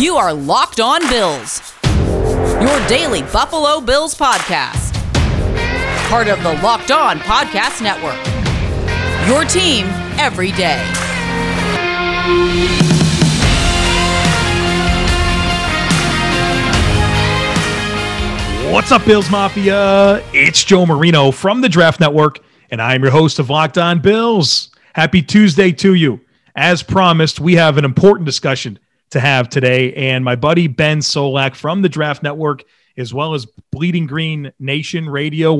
You are Locked On Bills, your daily Buffalo Bills podcast. Part of the Locked On Podcast Network. Your team every day. What's up, Bills Mafia? It's Joe Marino from the Draft Network, and I'm your host of Locked On Bills. Happy Tuesday to you. As promised, we have an important discussion to have today, and my buddy Ben Solak from the Draft Network, as well as Bleeding Green Nation Radio,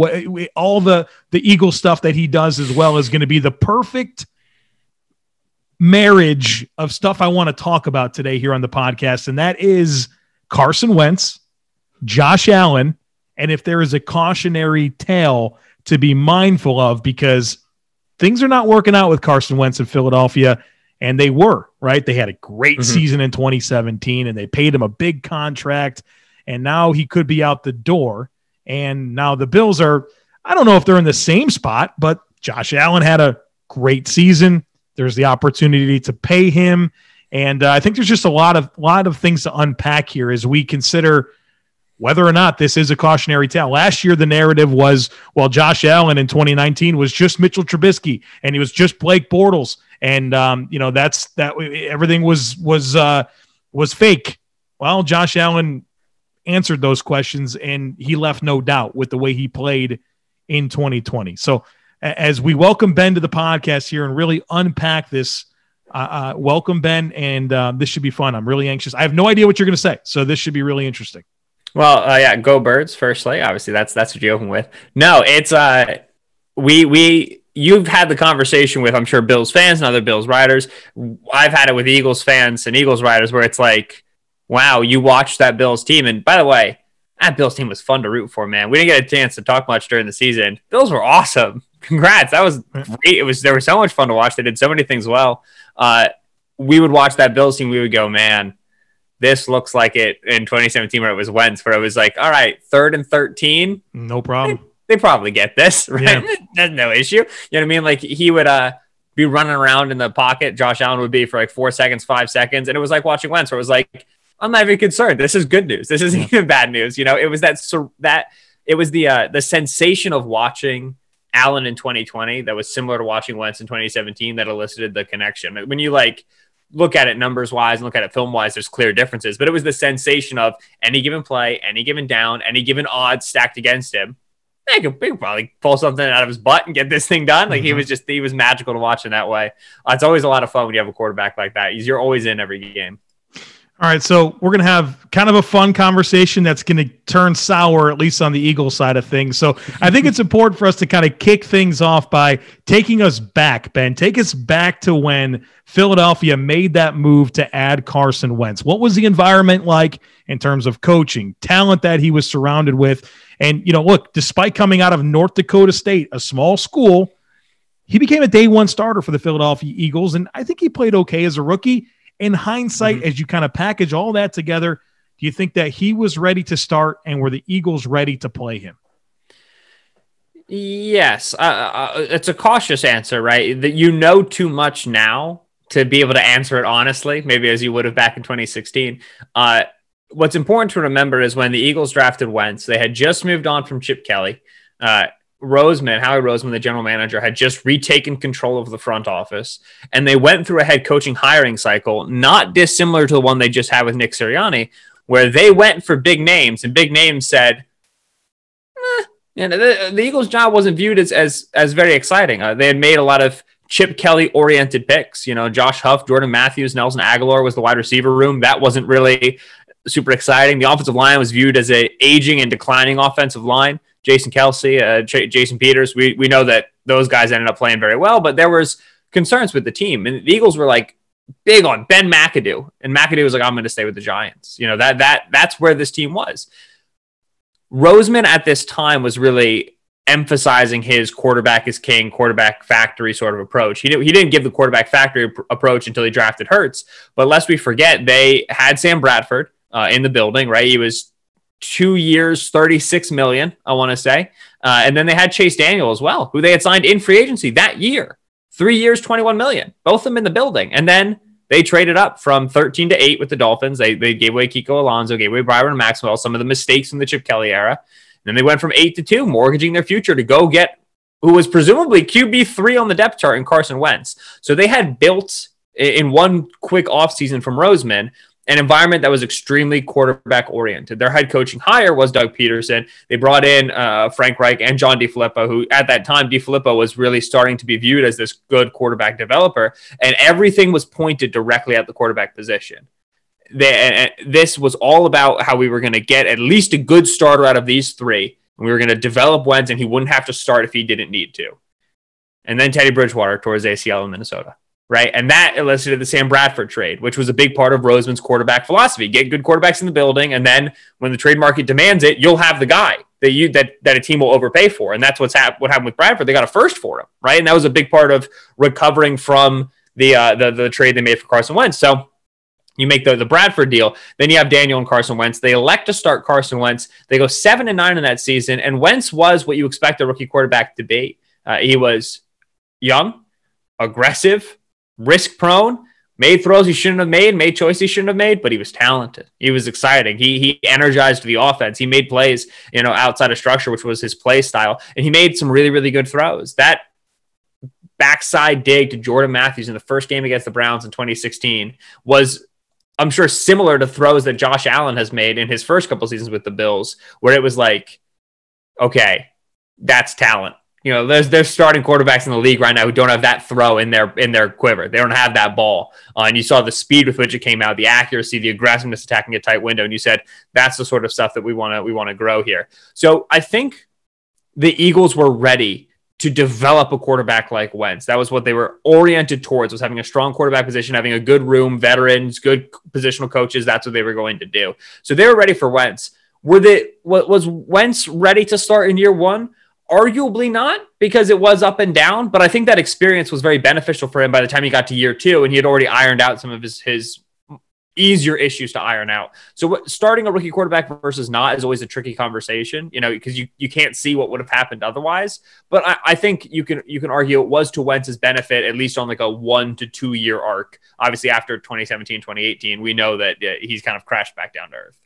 all the the Eagle stuff that he does as well is going to be the perfect marriage of stuff I want to talk about today here on the podcast, and that is Carson Wentz, Josh Allen, and if there is a cautionary tale to be mindful of because things are not working out with Carson Wentz in Philadelphia. And they were, right? They had a great mm-hmm. season in 2017 and they paid him a big contract. And now he could be out the door. And now the Bills are, I don't know if they're in the same spot, but Josh Allen had a great season. There's the opportunity to pay him. And uh, I think there's just a lot of lot of things to unpack here as we consider whether or not this is a cautionary tale. Last year, the narrative was, well, Josh Allen in 2019 was just Mitchell Trubisky and he was just Blake Bortles. And, um, you know, that's that everything was, was, uh, was fake. Well, Josh Allen answered those questions and he left no doubt with the way he played in 2020. So as we welcome Ben to the podcast here and really unpack this, uh, uh, welcome Ben. And uh, this should be fun. I'm really anxious. I have no idea what you're going to say. So this should be really interesting. Well, uh, yeah, go birds. Firstly, obviously that's that's what you open with. No, it's uh, we we you've had the conversation with I'm sure Bills fans and other Bills writers. I've had it with Eagles fans and Eagles writers where it's like, wow, you watched that Bills team, and by the way, that Bills team was fun to root for. Man, we didn't get a chance to talk much during the season. Bills were awesome. Congrats, that was great. It was there was so much fun to watch. They did so many things well. Uh, we would watch that Bills team. We would go, man this looks like it in 2017 where it was Wentz, where it was like, all right, third and 13. No problem. They, probably get this, right? Yeah. There's no issue. You know what I mean? Like he would uh be running around in the pocket. Josh Allen would be for like four seconds, five seconds. And it was like watching Wentz, where it was like, I'm not even concerned. This is good news. This isn't yeah. even bad news. You know, it was that that it was the uh the sensation of watching Allen in 2020 that was similar to watching Wentz in 2017 that elicited the connection. When you like look at it numbers wise and look at it film wise, there's clear differences. But it was the sensation of any given play, any given down, any given odds stacked against him. He could, could probably pull something out of his butt and get this thing done. Like mm-hmm. he was just, he was magical to watch in that way. Uh, it's always a lot of fun when you have a quarterback like that. You're always in every game. All right, so we're going to have kind of a fun conversation that's going to turn sour, at least on the Eagles side of things. So I think it's important for us to kind of kick things off by taking us back, Ben. Take us back to when Philadelphia made that move to add Carson Wentz. What was the environment like in terms of coaching, talent that he was surrounded with? And, you know, look, despite coming out of North Dakota State, a small school, he became a day one starter for the Philadelphia Eagles. And I think he played okay as a rookie in hindsight, mm-hmm. as you kind of package all that together, do you think that he was ready to start and were the Eagles ready to play him? Yes, uh, uh, it's a cautious answer, right? That you know too much now to be able to answer it honestly, maybe as you would have back in 2016. Uh, what's important to remember is when the Eagles drafted Wentz, they had just moved on from Chip Kelly. Roseman, Howie Roseman, the general manager, had just retaken control of the front office, and they went through a head coaching hiring cycle, not dissimilar to the one they just had with Nick Sirianni, where they went for big names, and big names said, eh. and the, the, Eagles' job wasn't viewed as as as very exciting. Uh, they had made a lot of Chip Kelly oriented picks. You know, Josh Huff, Jordan Matthews, Nelson Agholor was the wide receiver room. That wasn't really super exciting. The offensive line was viewed as a aging and declining offensive line. Jason Kelce, uh, J- Jason Peters. We we know that those guys ended up playing very well, but there was concerns with the team, and the Eagles were like big on Ben McAdoo, and McAdoo was like, "I'm going to stay with the Giants." You know that that that's where this team was. Roseman at this time was really emphasizing his quarterback is king, quarterback factory sort of approach. He, didn't, he didn't give the quarterback factory approach until he drafted Hurts. But lest we forget, they had Sam Bradford uh, in the building, right? He was two years, 36 million, I want to say. Uh, and then they had Chase Daniel as well, who they had signed in free agency that year. Three years, 21 million. Both of them in the building. And then They traded up from 13 to 8 with the Dolphins. They, they gave away Kiko Alonso, gave away Byron Maxwell, some of the mistakes from the Chip Kelly era. And then they went from 8 to 2, mortgaging their future to go get who was presumably QB3 on the depth chart in Carson Wentz. So they had built in one quick offseason from Roseman an environment that was extremely quarterback oriented. Their head coaching hire was Doug Pederson. They brought in uh, Frank Reich and John DeFilippo, who at that time, DeFilippo was really starting to be viewed as this good quarterback developer, and everything was pointed directly at the quarterback position. They, this was all about how we were going to get at least a good starter out of these three. And we were going to develop Wentz, and he wouldn't have to start if he didn't need to. And then Teddy Bridgewater towards ACL in Minnesota right? And that elicited the Sam Bradford trade, which was a big part of Roseman's quarterback philosophy. Get good quarterbacks in the building, and then when the trade market demands it, you'll have the guy that you that that a team will overpay for. And that's what's hap- what happened with Bradford. They got a first for him, right? And that was a big part of recovering from the uh, the, the trade they made for Carson Wentz. So you make the, the Bradford deal. Then you have Daniel and Carson Wentz. They elect to start Carson Wentz. They go seven and nine in that season. And Wentz was what you expect a rookie quarterback to be. Uh, he was young, aggressive, risk prone, made throws he shouldn't have made, made choices he shouldn't have made, but he was talented. He was exciting. He he energized the offense. He made plays, you know, outside of structure, which was his play style, and he made some really really good throws. That backside dig to Jordan Matthews in the first game against the Browns in 2016 was I'm sure similar to throws that Josh Allen has made in his first couple seasons with the Bills, where it was like, okay, that's talent you know, there's there's starting quarterbacks in the league right now who don't have that throw in their in their quiver. They don't have that ball, uh, and you saw the speed with which it came out, the accuracy, the aggressiveness attacking a tight window, and you said that's the sort of stuff that we want to we want to grow here. So I think the Eagles were ready to develop a quarterback like Wentz. That was what they were oriented towards was having a strong quarterback position, having a good room, veterans, good positional coaches. That's what they were going to do. So they were ready for Wentz. Were they was Wentz ready to start in year one? Arguably not, because it was up and down. But I think that experience was very beneficial for him by the time he got to year two, and he had already ironed out some of his his easier issues to iron out. So starting a rookie quarterback versus not is always a tricky conversation, you know, because you, you can't see what would have happened otherwise. But I, I, think you can you can argue it was to Wentz's benefit, at least on like a one to two year arc. Obviously, after 2017, 2018, we know that he's kind of crashed back down to earth.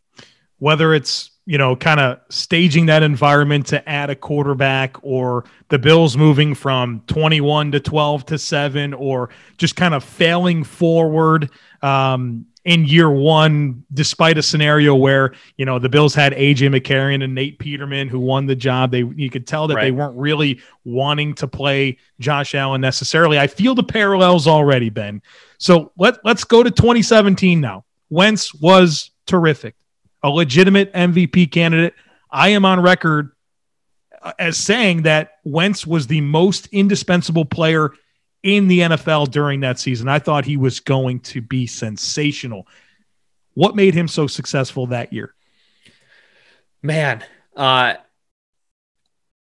Whether it's you know, kind of staging that environment to add a quarterback or the Bills moving from 21 to 12 to 7 or just kind of failing forward um, in year one, despite a scenario where, you know, the Bills had AJ McCarron and Nate Peterman who won the job. They you could tell that right. they weren't really wanting to play Josh Allen necessarily. I feel the parallels already, Ben. So let, let's go to 2017 now. Wentz was terrific a legitimate MVP candidate. I am on record uh, as saying that Wentz was the most indispensable player in the NFL during that season. I thought he was going to be sensational. What made him so successful that year? Man, uh,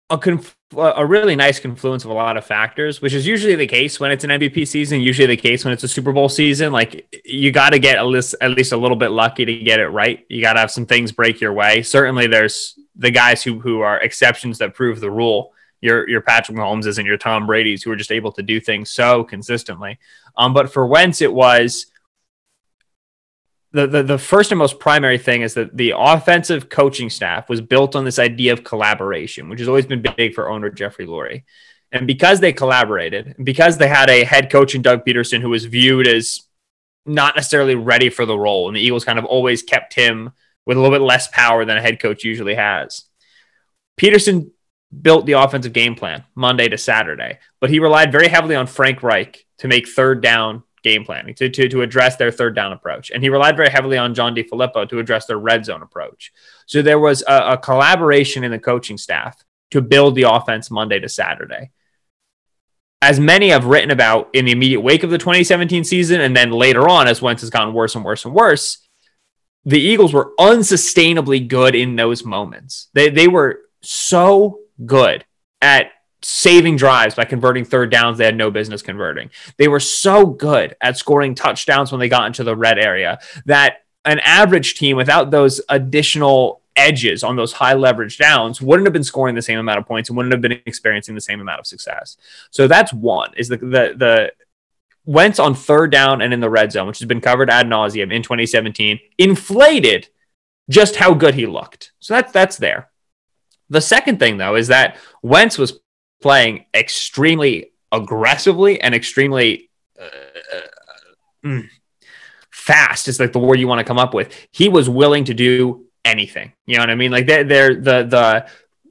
a conf- a really nice confluence of a lot of factors, which is usually the case when it's an MVP season. Usually the case when it's a Super Bowl season. Like you got to get at least at least a little bit lucky to get it right. You got to have some things break your way. Certainly, there's the guys who who are exceptions that prove the rule. Your your Patrick Mahomes and your Tom Brady's who are just able to do things so consistently. Um, but for Wentz, it was the, the, the first and most primary thing is that the offensive coaching staff was built on this idea of collaboration, which has always been big for owner Jeffrey Lurie. And because they collaborated, because they had a head coach in Doug Pederson who was viewed as not necessarily ready for the role, and the Eagles kind of always kept him with a little bit less power than a head coach usually has. Pederson built the offensive game plan Monday to Saturday, but he relied very heavily on Frank Reich to make third down game planning to, to, to address their third down approach. And he relied very heavily on John DeFilippo to address their red zone approach. So there was a, a collaboration in the coaching staff to build the offense Monday to Saturday. As many have written about in the immediate wake of the 2017 season, and then later on, as Wentz has gotten worse and worse and worse, the Eagles were unsustainably good in those moments. They, they were so good at saving drives by converting third downs they had no business converting. They were so good at scoring touchdowns when they got into the red area that an average team without those additional edges on those high leverage downs wouldn't have been scoring the same amount of points and wouldn't have been experiencing the same amount of success. So that's one is the the the Wentz on third down and in the red zone, which has been covered ad nauseum in 2017, inflated just how good he looked. So that's that's there. The second thing though is that Wentz was playing extremely aggressively and extremely uh, uh, mm, fast is like the word you want to come up with. He was willing to do anything. You know what I mean? Like they're, they're the the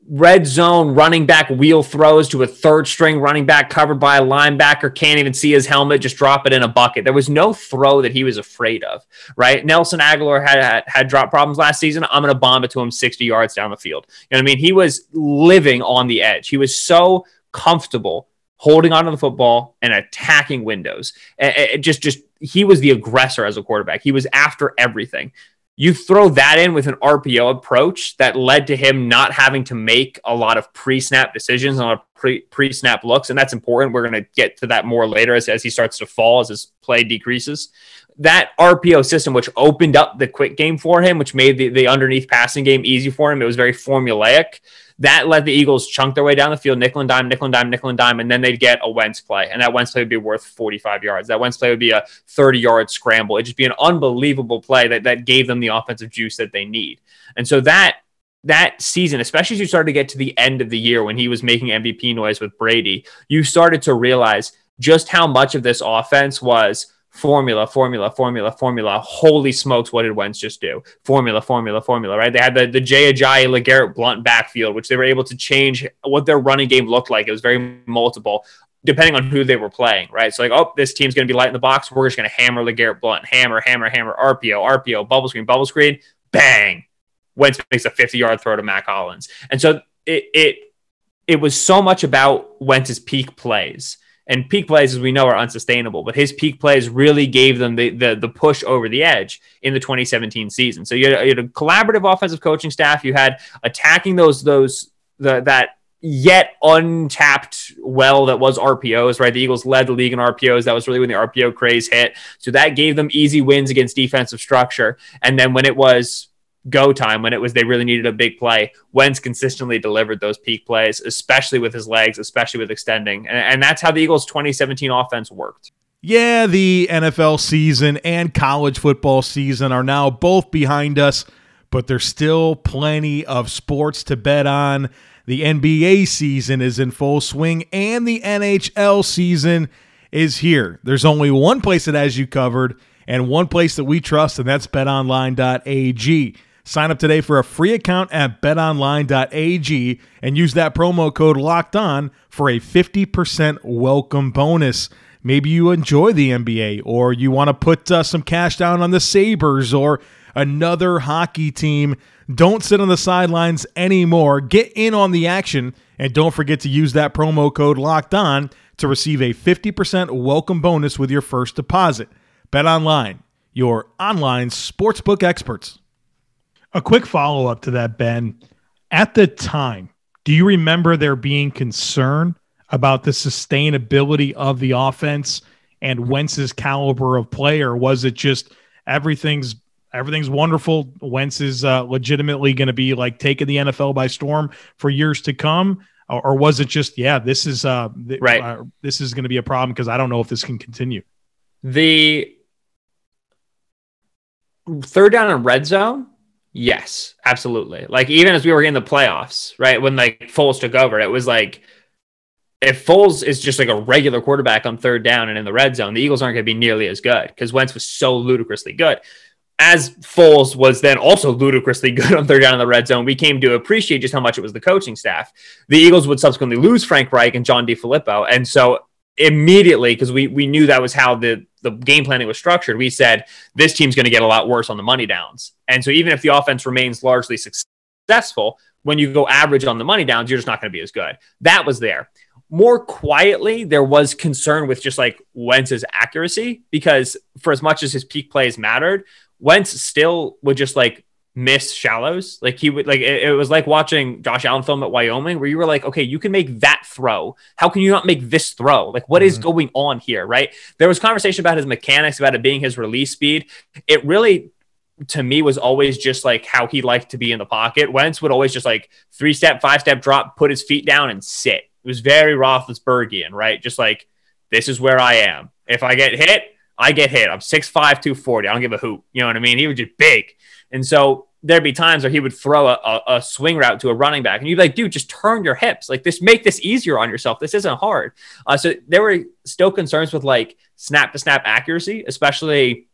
red zone running back wheel throws to a third string running back covered by a linebacker can't even see his helmet just drop it in a bucket. There was no throw that he was afraid of right? Nelson Agholor had had, had drop problems last season. I'm going to bomb it to him 60 yards down the field. You know what i mean? He was living on the edge. He was so comfortable holding onto the football and attacking windows. It just just he was the aggressor as a quarterback. He was after everything you throw that in with an RPO approach that led to him not having to make a lot of pre-snap decisions on pre pre-snap looks, and that's important. We're going to get to that more later as, as he starts to fall as his play decreases. That RPO system, which opened up the quick game for him, which made the, the underneath passing game easy for him, it was very formulaic. That let the Eagles chunk their way down the field, nickel and dime, nickel and dime, nickel and dime, and then they'd get a Wentz play. And that Wentz play would be worth 45 yards. That Wentz play would be a 30 yard scramble. It'd just be an unbelievable play that, that gave them the offensive juice that they need. And so that that season, especially as you started to get to the end of the year when he was making MVP noise with Brady, you started to realize just how much of this offense was formula, formula, formula, formula. Holy smokes, what did Wentz just do? Formula, formula, formula, right? They had the, the Jay Ajayi, LeGarrette Blunt backfield, which they were able to change what their running game looked like. It was very multiple depending on who they were playing, right? So like, oh, this team's going to be light in the box. We're just going to hammer LeGarrette Blunt, hammer, hammer, hammer, RPO, RPO, bubble screen, bubble screen, bang. Wentz makes a 50 yard throw to Mack Hollins. And so it, it, it was so much about Wentz's peak plays and peak plays, as we know, are unsustainable. But his peak plays really gave them the the, the push over the edge in the 2017 season. So you had, you had, a collaborative offensive coaching staff. You had attacking those those the, that yet untapped well that was RPOs. Right, the Eagles led the league in RPOs. That was really when the RPO craze hit. So that gave them easy wins against defensive structure. And then when it was go time when it was they really needed a big play. Wentz consistently delivered those peak plays, especially with his legs, especially with extending. And, and that's how the Eagles' 2017 offense worked. Yeah, the NFL season and college football season are now both behind us, but there's still plenty of sports to bet on. The NBA season is in full swing and the NHL season is here. There's only one place that has you covered and one place that we trust, and that's betonline.ag. Sign up today for a free account at betonline.ag and use that promo code locked on for a 50% welcome bonus. Maybe you enjoy the NBA or you want to put uh, some cash down on the Sabres or another hockey team. Don't sit on the sidelines anymore. Get in on the action and don't forget to use that promo code locked on to receive a 50% welcome bonus with your first deposit. Bet online, your online sportsbook experts. A quick follow up to that, Ben. At the time, do you remember there being concern about the sustainability of the offense and Wentz's caliber of player? Was it just everything's everything's wonderful? Wentz is uh, legitimately going to be like taking the NFL by storm for years to come, or, or was it just yeah, this is uh, th- right? Uh, this is going to be a problem because I don't know if this can continue. The third down and red zone Yes, absolutely. Like even as we were in the playoffs, right? When like Foles took over, it was like if Foles is just like a regular quarterback on third down and in the red zone, the Eagles aren't going to be nearly as good because Wentz was so ludicrously good. As Foles was then also ludicrously good on third down in the red zone, we came to appreciate just how much it was the coaching staff. The Eagles would subsequently lose Frank Reich and John DeFilippo, and so immediately because we we knew that was how the the game planning was structured. We said this team's going to get a lot worse on the money downs, and so even if the offense remains largely successful, when you go average on the money downs, you're just not going to be as good. That was there. More quietly, there was concern with just like Wentz's accuracy because for as much as his peak plays mattered, Wentz still would just like miss shallows. Like he would like it, it, was like watching Josh Allen film at Wyoming where you were like, okay, you can make that throw. How can you not make this throw? Like what mm-hmm. is going on here? Right. There was conversation about his mechanics, about it being his release speed. It really to me was always just like how he liked to be in the pocket. Wentz would always just like three step, five step drop, put his feet down and sit. It was very Roethlisbergian, right? Just like this is where I am. If I get hit, I get hit. I'm 6'5, 240. I don't give a hoot. You know what I mean? He was just big. And so there'd be times where he would throw a, a, a, swing route to a running back, and you'd be like, dude, just turn your hips. Like this, make this easier on yourself. This isn't hard. Uh, so there were still concerns with like snap to snap accuracy, especially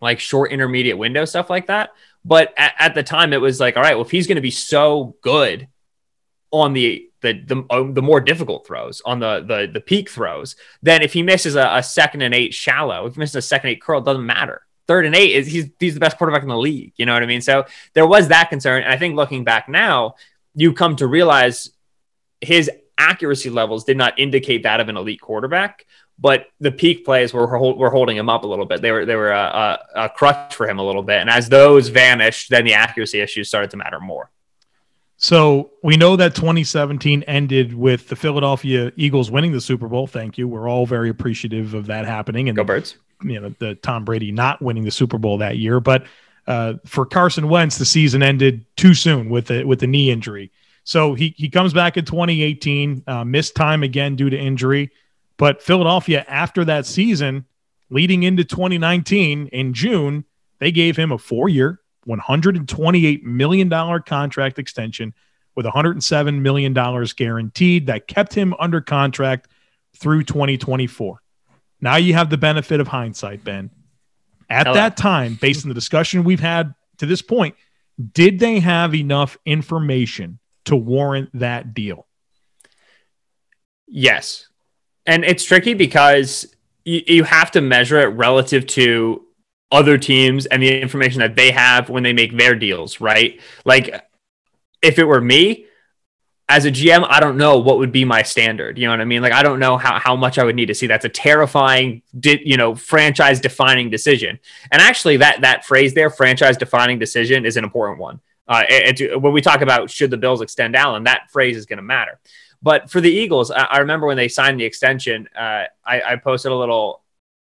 like short intermediate window stuff like that. But at, at the time, it was like, all right, well, if he's going to be so good on the the the, um, the more difficult throws on the the the peak throws, then if he misses a, a second and eight shallow, if he misses a second eight curl, it doesn't matter third and eight is he's he's the best quarterback in the league. You know what I mean? So there was that concern, and I think looking back now, you come to realize his accuracy levels did not indicate that of an elite quarterback. But the peak plays were were holding him up a little bit. They were they were a, a, a crutch for him a little bit, and as those vanished, then the accuracy issues started to matter more. So we know that 2017 ended with the Philadelphia Eagles winning the Super Bowl. Thank you. We're all very appreciative of that happening. And go Birds you know the Tom Brady not winning the Super Bowl that year, but uh, for Carson Wentz, the season ended too soon with the with the knee injury. So he he comes back in 2018, uh, missed time again due to injury. But Philadelphia, after that season, leading into 2019 in June, they gave him a four-year, 128 million dollar contract extension with 107 million dollars guaranteed that kept him under contract through 2024. Now you have the benefit of hindsight, Ben. At Hello. that time, based on the discussion we've had to this point, did they have enough information to warrant that deal? Yes. And it's tricky because you, you have to measure it relative to other teams and the information that they have when they make their deals, right? Like, if it were me, as a GM, I don't know what would be my standard. You know what I mean? Like, I don't know how, how much I would need to see. That's a terrifying, di- you know, franchise defining decision. And actually, that that phrase there, franchise defining decision, is an important one. Uh, it, it, when we talk about should the Bills extend Allen, that phrase is going to matter. But for the Eagles, I, I, remember when they signed the extension, uh, I, I, posted a little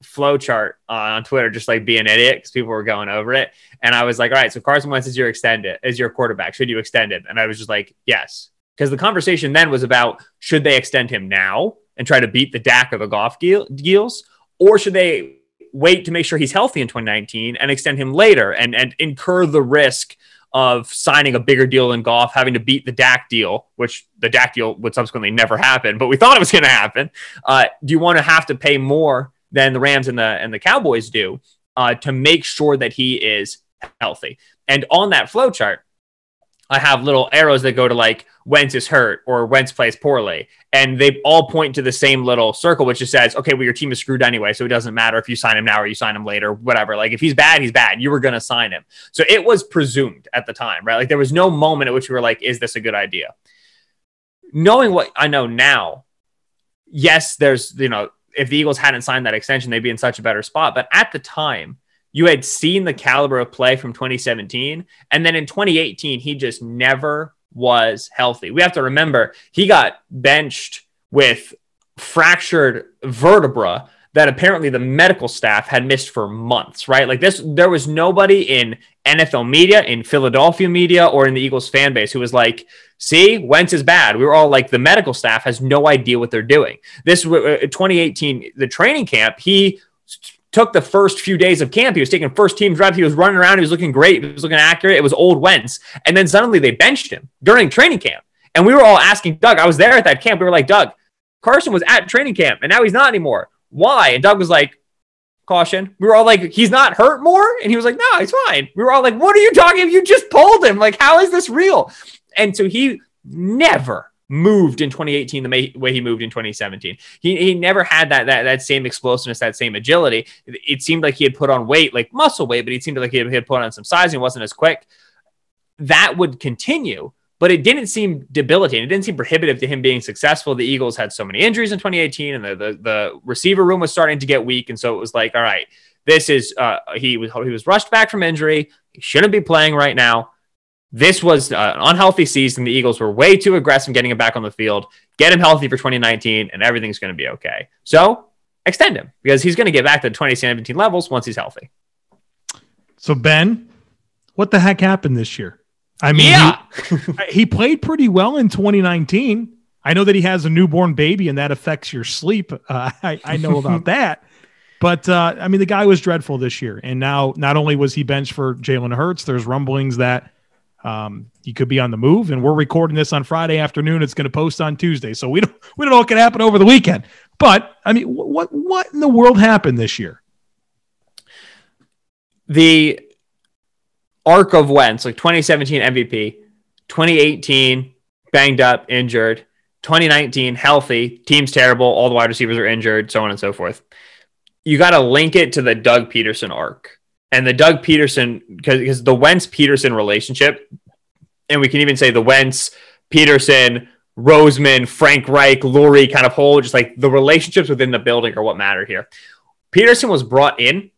flow chart uh, on Twitter, just like being an idiot because people were going over it. And I was like, all right, so Carson Wentz is your extended, is your quarterback. Should you extend it? And I was just like, yes because the conversation then was about should they extend him now and try to beat the Dak or the Goff deals, or should they wait to make sure he's healthy in 2019 and extend him later and, and incur the risk of signing a bigger deal than Goff, having to beat the Dak deal, which the Dak deal would subsequently never happen, but we thought it was going to happen. Uh, do you want to have to pay more than the Rams and the and the Cowboys do uh, to make sure that he is healthy? And on that flow chart, I have little arrows that go to like Wentz is hurt or Wentz plays poorly. And they all point to the same little circle, which just says, okay, well, your team is screwed anyway. So it doesn't matter if you sign him now or you sign him later, whatever. Like if he's bad, he's bad. You were going to sign him. So it was presumed at the time, right? Like there was no moment at which we were like, is this a good idea? Knowing what I know now, yes, there's, you know, if the Eagles hadn't signed that extension, they'd be in such a better spot. But at the time, you had seen the caliber of play from 2017. And then in 2018, he just never was healthy. We have to remember he got benched with fractured vertebra that apparently the medical staff had missed for months, right? Like this, there was nobody in NFL media, in Philadelphia media, or in the Eagles fan base who was like, see, Wentz is bad. We were all like, the medical staff has no idea what they're doing. This uh, 2018, the training camp, he took the first few days of camp. He was taking first team reps. He was running around. He was looking great. He was looking accurate. It was old Wentz. And then suddenly they benched him during training camp. And we were all asking Doug, I was there at that camp. We were like, Doug, Carson was at training camp and now he's not anymore. Why? And Doug was like, caution. We were all like, he's not hurt more? And he was like, no, he's fine. We were all like, what are you talking? About? You just pulled him. Like, how is this real? And so he never moved in 2018 the way he moved in 2017. He, he never had that, that that same explosiveness, that same agility. It, seemed like he had put on weight, like muscle weight, but it seemed like he had, put on some size and wasn't as quick. That would continue, but it didn't seem debilitating. It didn't seem prohibitive to him being successful. The Eagles had so many injuries in 2018, and the, the, the receiver room was starting to get weak. And so it was like, all right, this is uh, he was he was rushed back from injury. He shouldn't be playing right now. This was uh, an unhealthy season. The Eagles were way too aggressive getting him back on the field. Get him healthy for 2019, and everything's going to be okay. So extend him because he's going to get back to the 2017 levels once he's healthy. So Ben, what the heck happened this year? I mean, yeah. he, he, played pretty well in 2019. I know that he has a newborn baby and that affects your sleep. Uh, I, I know about that. But uh, I mean, the guy was dreadful this year, and now not only was he benched for Jalen Hurts, there's rumblings that um, he could be on the move. And we're recording this on Friday afternoon. It's going to post on Tuesday, so we don't we don't know what can happen over the weekend. But I mean, what what in the world happened this year? The arc of Wentz, like 2017 MVP, 2018 banged up, injured, 2019 healthy, team's terrible, all the wide receivers are injured, so on and so forth you got to link it to the Doug Pederson arc and the Doug Pederson because the Wentz Pederson relationship, and we can even say the Wentz Pederson Roseman Frank Reich Lurie kind of whole just like the relationships within the building are what matter here. Pederson was brought in,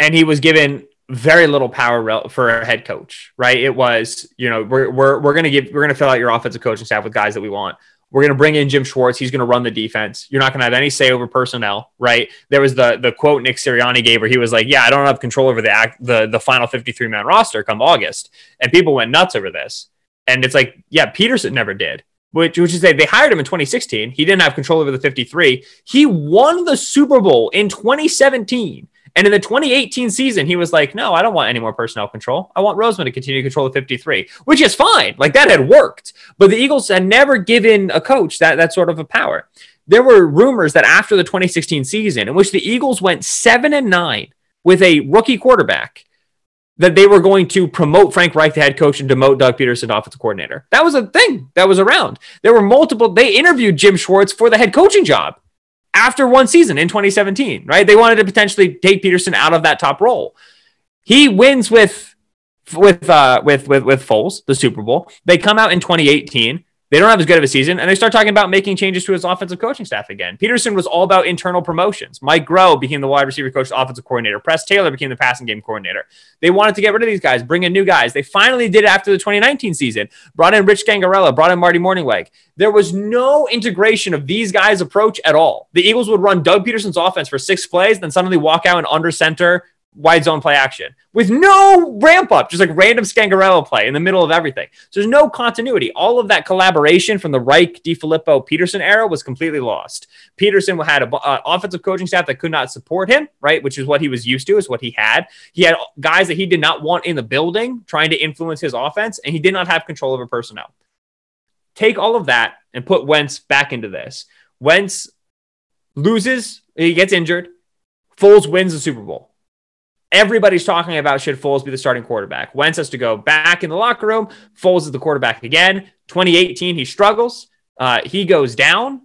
and he was given very little power for a head coach. Right? It was you know we're we're we're gonna give we're gonna fill out your offensive coaching staff with guys that we want. We're going to bring in Jim Schwartz. He's going to run the defense. You're not going to have any say over personnel, right? There was the the quote Nick Sirianni gave where he was like, "Yeah, I don't have control over the act, the the final 53 man roster come August," and people went nuts over this. And it's like, yeah, Pederson never did. Which, which is say they hired him in 2016. He didn't have control over the 53. He won the Super Bowl in 2017 and in the 2018 season, he was like, no, I don't want any more personnel control. I want Roseman to continue to control the 53, which is fine. Like that had worked. But the Eagles had never given a coach that, that sort of a power. There were rumors that after the 2016 season, in which the Eagles went seven and nine with a rookie quarterback, that they were going to promote Frank Reich, the head coach, and demote Doug Pederson, offensive coordinator. That was a thing that was around. There were multiple, they interviewed Jim Schwartz for the head coaching job after one season in 2017, right? They wanted to potentially take Pederson out of that top role. He wins with with uh with with with Foles, the Super Bowl. They come out in 2018 they don't have as good of a season, and they start talking about making changes to his offensive coaching staff again. Pederson was all about internal promotions. Mike Groh became the wide receiver coach, offensive coordinator. Press Taylor became the passing game coordinator. They wanted to get rid of these guys, bring in new guys. They finally did after the 2019 season. Brought in Rich Scangarello, brought in Marty Mornhinweg. There was no integration of these guys' approach at all. The Eagles would run Doug Pederson's offense for six plays, then suddenly walk out and under center wide zone play action with no ramp up, just like random Scangarello play in the middle of everything. So there's no continuity. All of that collaboration from the Reich, DeFilippo, Pederson era was completely lost. Pederson had an uh, offensive coaching staff that could not support him, right? Which is what he was used to, is what he had. He had guys that he did not want in the building trying to influence his offense, and he did not have control over personnel. Take all of that and put Wentz back into this. Wentz loses, he gets injured. Foles wins the Super Bowl everybody's talking about should Foles be the starting quarterback. Wentz has to go back in the locker room. Foles is the quarterback again. 2018, he struggles. Uh, he goes down.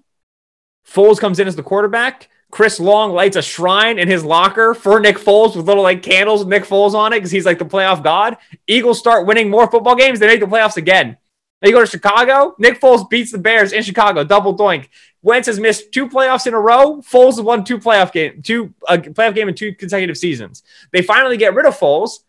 Foles comes in as the quarterback. Chris Long lights a shrine in his locker for Nick Foles with little like candles with Nick Foles on it because he's like the playoff god. Eagles start winning more football games. They make the playoffs again. They go to Chicago. Nick Foles beats the Bears in Chicago. Double doink. Wentz has missed two playoffs in a row. Foles has won two playoff game, two a playoff game in two consecutive seasons. They finally get rid of Foles.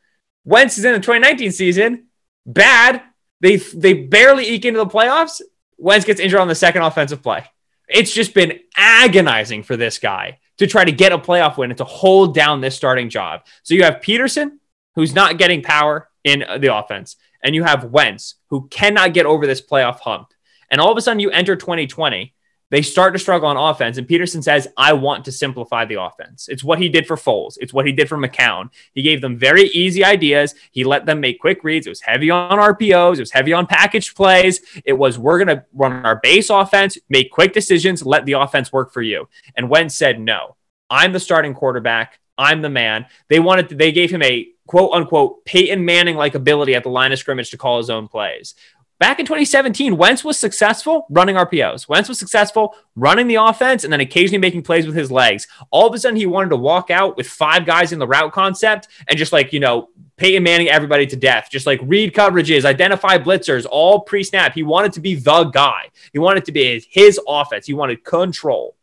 Wentz is in the 2019 season. Bad. They they barely eke into the playoffs. Wentz gets injured on the second offensive play. It's just been agonizing for this guy to try to get a playoff win and to hold down this starting job. So you have Pederson, who's not getting power in the offense, and you have Wentz, who cannot get over this playoff hump. And all of a sudden, you enter 2020 they start to struggle on offense. And Pederson says, I want to simplify the offense. It's what he did for Foles. It's what he did for McCown. He gave them very easy ideas. He let them make quick reads. It was heavy on RPOs. It was heavy on packaged plays. It was, we're going to run our base offense, make quick decisions, let the offense work for you. And Wentz said, no, I'm the starting quarterback. I'm the man. They wanted, to, they gave him a quote unquote Peyton Manning like ability at the line of scrimmage to call his own plays. Back in 2017, Wentz was successful running RPOs. Wentz was successful running the offense and then occasionally making plays with his legs. All of a sudden, he wanted to walk out with five guys in the route concept and just like, you know, Peyton Manning everybody to death, just like read coverages, identify blitzers, all pre snap. He wanted to be the guy. He wanted to be his offense. He wanted control.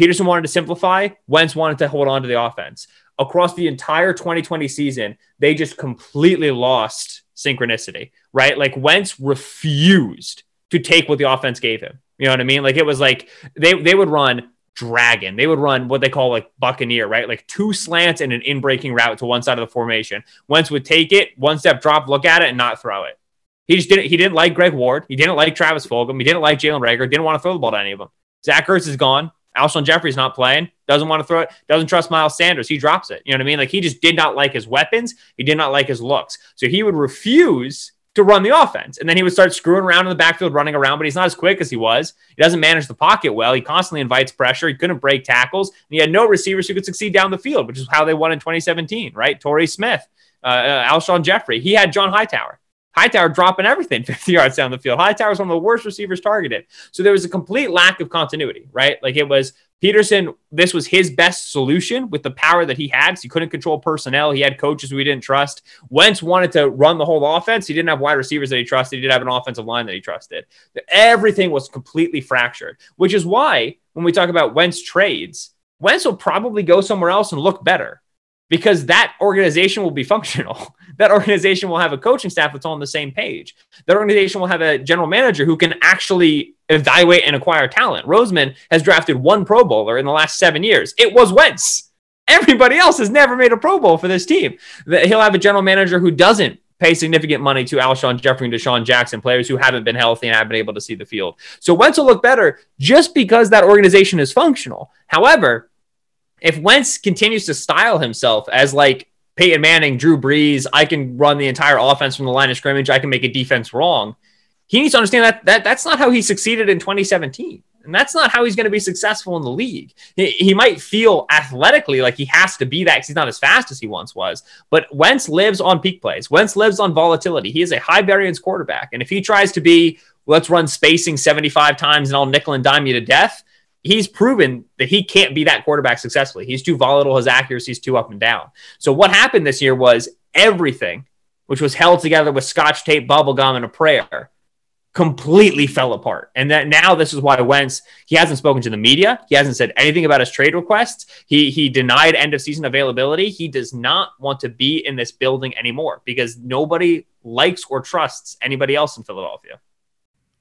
Pederson wanted to simplify. Wentz wanted to hold on to the offense. Across the entire 2020 season, they just completely lost synchronicity, right? Like Wentz refused to take what the offense gave him. You know what I mean? Like it was like they they would run dragon. They would run what they call like buccaneer, right? Like two slants and an in breaking route to one side of the formation. Wentz would take it, one step drop, look at it, and not throw it. He just didn't. He didn't like Greg Ward. He didn't like Travis Fulgham. He didn't like Jalen Reagor. Didn't want to throw the ball to any of them. Zach Ertz is gone. Alshon Jeffery's not playing. Doesn't want to throw it. Doesn't trust Miles Sanders. He drops it. You know what I mean? Like he just did not like his weapons. He did not like his looks. So he would refuse to run the offense. And then he would start screwing around in the backfield, running around, but he's not as quick as he was. He doesn't manage the pocket well. He constantly invites pressure. He couldn't break tackles. And he had no receivers who could succeed down the field, which is how they won in 2017, right? Torrey Smith, uh, uh, Alshon Jeffery. He had John Hightower. Hightower dropping everything 50 yards down the field. Hightower was one of the worst receivers targeted. So there was a complete lack of continuity, right? Like it was Pederson, this was his best solution with the power that he had. So he couldn't control personnel. He had coaches we didn't trust. Wentz wanted to run the whole offense. He didn't have wide receivers that he trusted. He did have an offensive line that he trusted. Everything was completely fractured, which is why when we talk about Wentz trades, Wentz will probably go somewhere else and look better because that organization will be functional. that organization will have a coaching staff that's on the same page. That organization will have a general manager who can actually evaluate and acquire talent. Roseman has drafted one Pro Bowler in the last seven years. It was Wentz. Everybody else has never made a Pro Bowl for this team. He'll have a general manager who doesn't pay significant money to Alshon Jeffery and DeSean Jackson, players who haven't been healthy and haven't been able to see the field. So Wentz will look better just because that organization is functional. However, if Wentz continues to style himself as like Peyton Manning, Drew Brees, I can run the entire offense from the line of scrimmage, I can make a defense wrong. He needs to understand that, that that's not how he succeeded in 2017. And that's not how he's going to be successful in the league. He, he might feel athletically like he has to be that because he's not as fast as he once was. But Wentz lives on peak plays. Wentz lives on volatility. He is a high variance quarterback. And if he tries to be, let's run spacing 75 times and I'll nickel and dime you to death, he's proven that he can't be that quarterback successfully. He's too volatile. His accuracy is too up and down. So what happened this year was everything, which was held together with scotch tape, bubble gum, and a prayer, completely fell apart. And that now this is why Wentz he hasn't spoken to the media. He hasn't said anything about his trade requests. He he denied end of season availability. He does not want to be in this building anymore because nobody likes or trusts anybody else in Philadelphia.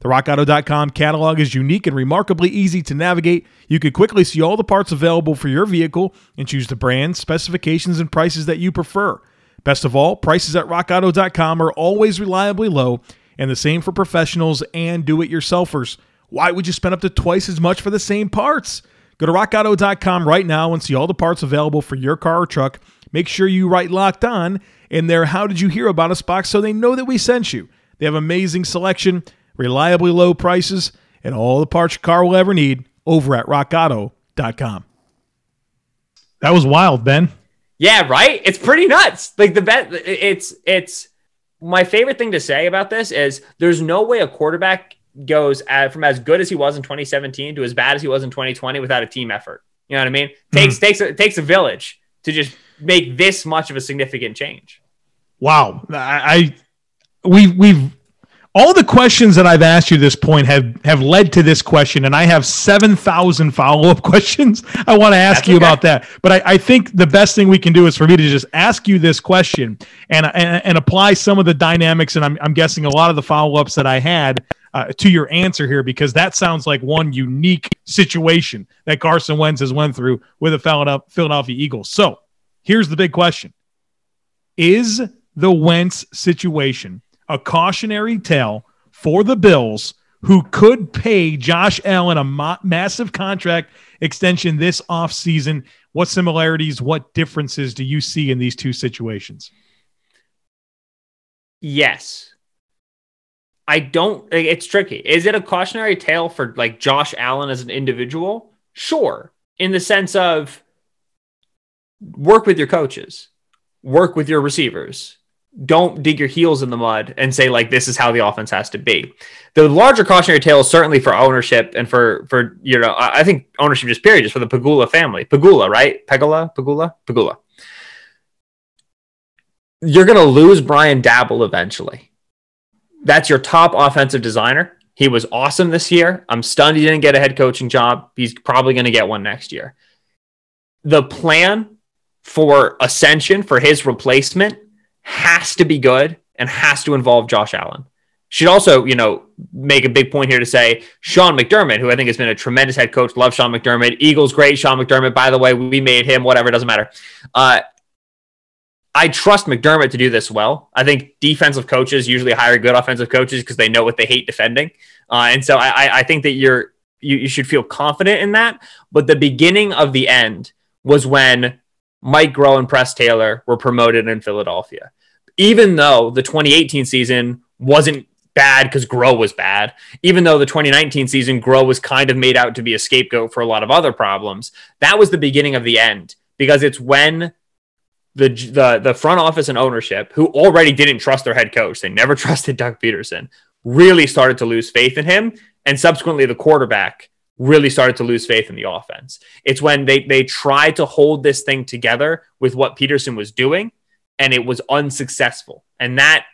The RockAuto.com catalog is unique and remarkably easy to navigate. You can quickly see all the parts available for your vehicle and choose the brands, specifications, and prices that you prefer. Best of all, prices at RockAuto.com are always reliably low, and the same for professionals and do it yourselfers. Why would you spend up to twice as much for the same parts? Go to RockAuto.com right now and see all the parts available for your car or truck. Make sure you write locked on in their How Did You Hear About Us box so they know that we sent you. They have amazing selection reliably low prices, and all the parts your car will ever need over at rockauto.com. That was wild, Ben. Yeah, right? It's pretty nuts. Like the bet it's it's my favorite thing to say about this is there's no way a quarterback goes from as good as he was in 2017 to as bad as he was in 2020 without a team effort. You know what I mean? Takes mm-hmm. takes a, takes a village to just make this much of a significant change. Wow, I, I we we've all the questions that I've asked you this point have have led to this question, and I have seven thousand follow up questions I want to ask That's you okay. about that. But I, I, think the best thing we can do is for me to just ask you this question and and, and apply some of the dynamics, and I'm I'm guessing a lot of the follow ups that I had uh, to your answer here because that sounds like one unique situation that Carson Wentz has went through with the Philadelphia Eagles. So here's the big question: Is the Wentz situation? A cautionary tale for the Bills, who could pay Josh Allen a ma- massive contract extension this offseason. What similarities, what differences do you see in these two situations? Yes. I don't, it's tricky. Is it a cautionary tale for like Josh Allen as an individual? Sure. In the sense of work with your coaches, work with your receivers, don't dig your heels in the mud and say like this is how the offense has to be. The larger cautionary tale is certainly for ownership and for for you know I think ownership just period just for the Pagula family. Pagula, right? Pegula, Pagula, Pagula. You're going to lose Brian Daboll eventually. That's your top offensive designer. He was awesome this year. I'm stunned he didn't get a head coaching job. He's probably going to get one next year the plan for ascension for his replacement has to be good and has to involve Josh Allen. Should also, you know, make a big point here to say Sean McDermott, who I think has been a tremendous head coach, love Sean McDermott. Eagles great, Sean McDermott. By the way, we made him, whatever, doesn't matter. Uh, I trust McDermott to do this well. I think defensive coaches usually hire good offensive coaches because they know what they hate defending, uh, and so I, I think that you're you, you should feel confident in that. But the beginning of the end was when Mike Groh and Press Taylor were promoted in Philadelphia. Even though the 2018 season wasn't bad because Groh was bad, even though the 2019 season Groh was kind of made out to be a scapegoat for a lot of other problems, that was the beginning of the end because it's when the the the front office and ownership, who already didn't trust their head coach, they never trusted Doug Pederson, really started to lose faith in him, and subsequently the quarterback really started to lose faith in the offense. It's when they they tried to hold this thing together with what Pederson was doing, and it was unsuccessful. And that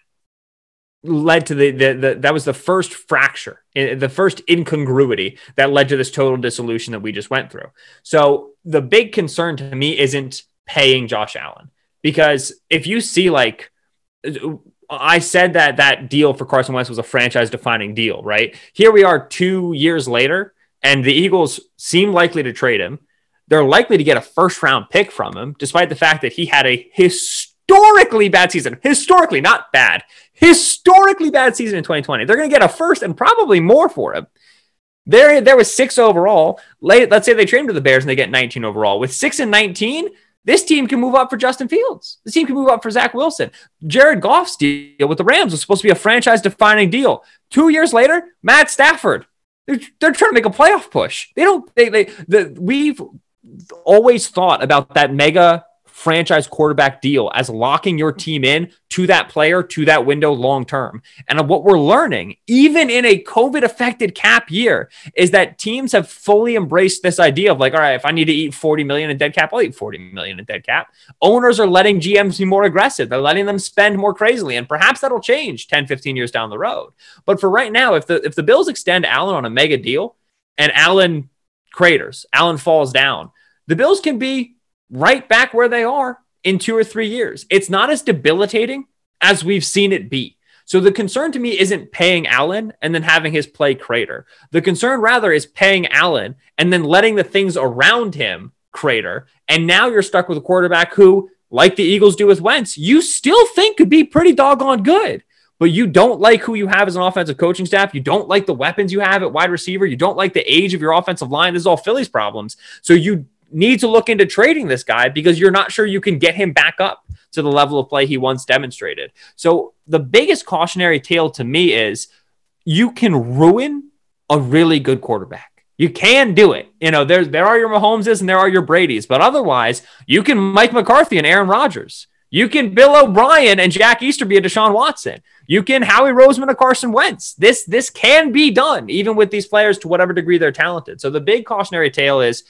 led to the, the, the that was the first fracture, the first incongruity that led to this total dissolution that we just went through. So the big concern to me isn't paying Josh Allen because if you see like I said that that deal for Carson Wentz was a franchise defining deal, right? Here we are 2 years later and the Eagles seem likely to trade him. They're likely to get a first round pick from him, despite the fact that he had a historically bad season. Historically, not bad. Historically bad season in 2020. They're going to get a first and probably more for him. There, there was six overall. Let's say they trade him to the Bears and they get 19 overall. With six and 19, this team can move up for Justin Fields. This team can move up for Zach Wilson. Jared Goff's deal with the Rams was supposed to be a franchise defining deal. Two years later, Matt Stafford they're, they're trying to make a playoff push. They don't. They they the we've always thought about that mega franchise quarterback deal as locking your team in to that player to that window long term. And what we're learning, even in a COVID affected cap year, is that teams have fully embraced this idea of like, all right, if I need to eat 40 million in dead cap, I'll eat 40 million in dead cap. Owners are letting GMs be more aggressive. They're letting them spend more crazily. And perhaps that'll change 10, 15 years down the road. But for right now, if the if the Bills extend Allen on a mega deal and Allen craters, Allen falls down, the Bills can be right back where they are in two or three years. It's not as debilitating as we've seen it be. So the concern to me isn't paying Allen and then having his play crater. The concern rather is paying Allen and then letting the things around him crater. And now you're stuck with a quarterback who, like the Eagles do with Wentz, you still think could be pretty doggone good. But you don't like who you have as an offensive coaching staff. You don't like the weapons you have at wide receiver. You don't like the age of your offensive line. This is all Philly's problems. So you need to look into trading this guy because you're not sure you can get him back up to the level of play he once demonstrated. So the biggest cautionary tale to me is you can ruin a really good quarterback. You can do it. You know, there's there are your Mahomeses and there are your Brady's, but otherwise, you can Mike McCarthy and Aaron Rodgers. You can Bill O'Brien and Jack Easterby and Deshaun Watson. You can Howie Roseman and Carson Wentz. This this can be done, even with these players to whatever degree they're talented. So the big cautionary tale is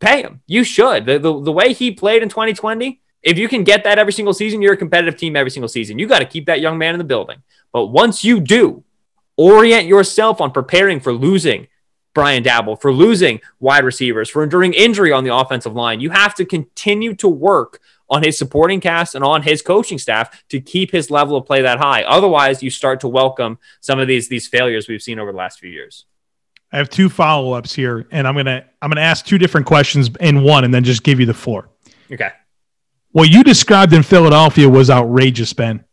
pay him. You should. The, the, the way he played in 2020, if you can get that every single season, you're a competitive team every single season. You got to keep that young man in the building. But once you do, orient yourself on preparing for losing Brian Daboll, for losing wide receivers, for enduring injury on the offensive line. You have to continue to work on his supporting cast and on his coaching staff to keep his level of play that high. Otherwise, you start to welcome some of these these failures we've seen over the last few years. I have two follow ups here, and I'm gonna I'm gonna ask two different questions in one, and then just give you the floor. Okay. What you described in Philadelphia was outrageous, Ben.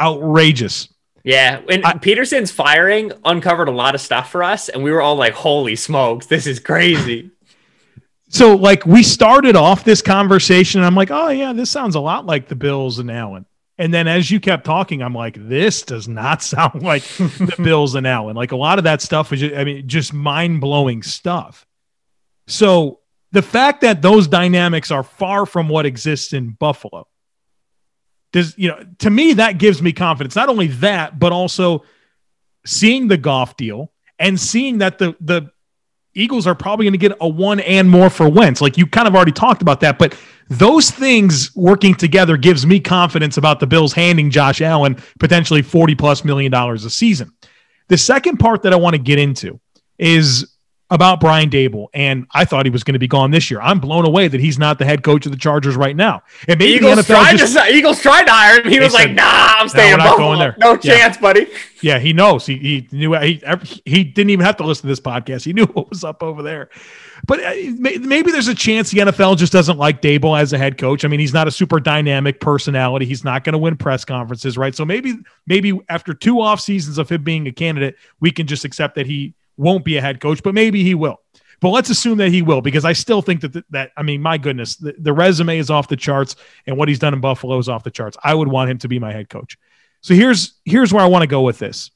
Outrageous. Yeah, and I, Pederson's firing uncovered a lot of stuff for us, and we were all like, "Holy smokes, this is crazy." so, like, we started off this conversation, and I'm like, "Oh yeah, this sounds a lot like the Bills and Allen." And then as you kept talking, I'm like, this does not sound like the Bills and Allen. Like a lot of that stuff was, just, I mean, just mind blowing stuff. So the fact that those dynamics are far from what exists in Buffalo does, you know, to me, that gives me confidence. Not only that, but also seeing the Goff deal and seeing that the, the, Eagles are probably going to get a one and more for Wentz. Like you kind of already talked about that, but those things working together gives me confidence about the Bills handing Josh Allen potentially 40 plus million dollars a season. The second part that I want to get into is about Brian Daboll, and I thought he was going to be gone this year. I'm blown away that he's not the head coach of the Chargers right now. And maybe Eagles the NFL tried just, to Eagles tried to hire him. He was said, like, "Nah, I'm staying we're not Buffalo. going there." No Yeah. chance, buddy." yeah, he knows. He he knew he he didn't even have to listen to this podcast. He knew what was up over there. But uh, maybe there's a chance the NFL just doesn't like Daboll as a head coach. I mean, he's not a super dynamic personality. He's not going to win press conferences, right? So maybe maybe after two off seasons of him being a candidate, we can just accept that he won't be a head coach. But maybe he will. But let's assume that he will, because I still think that that I mean, my goodness, the, the resume is off the charts, and what he's done in Buffalo is off the charts. I would want him to be my head coach. So here's here's where I want to go with this.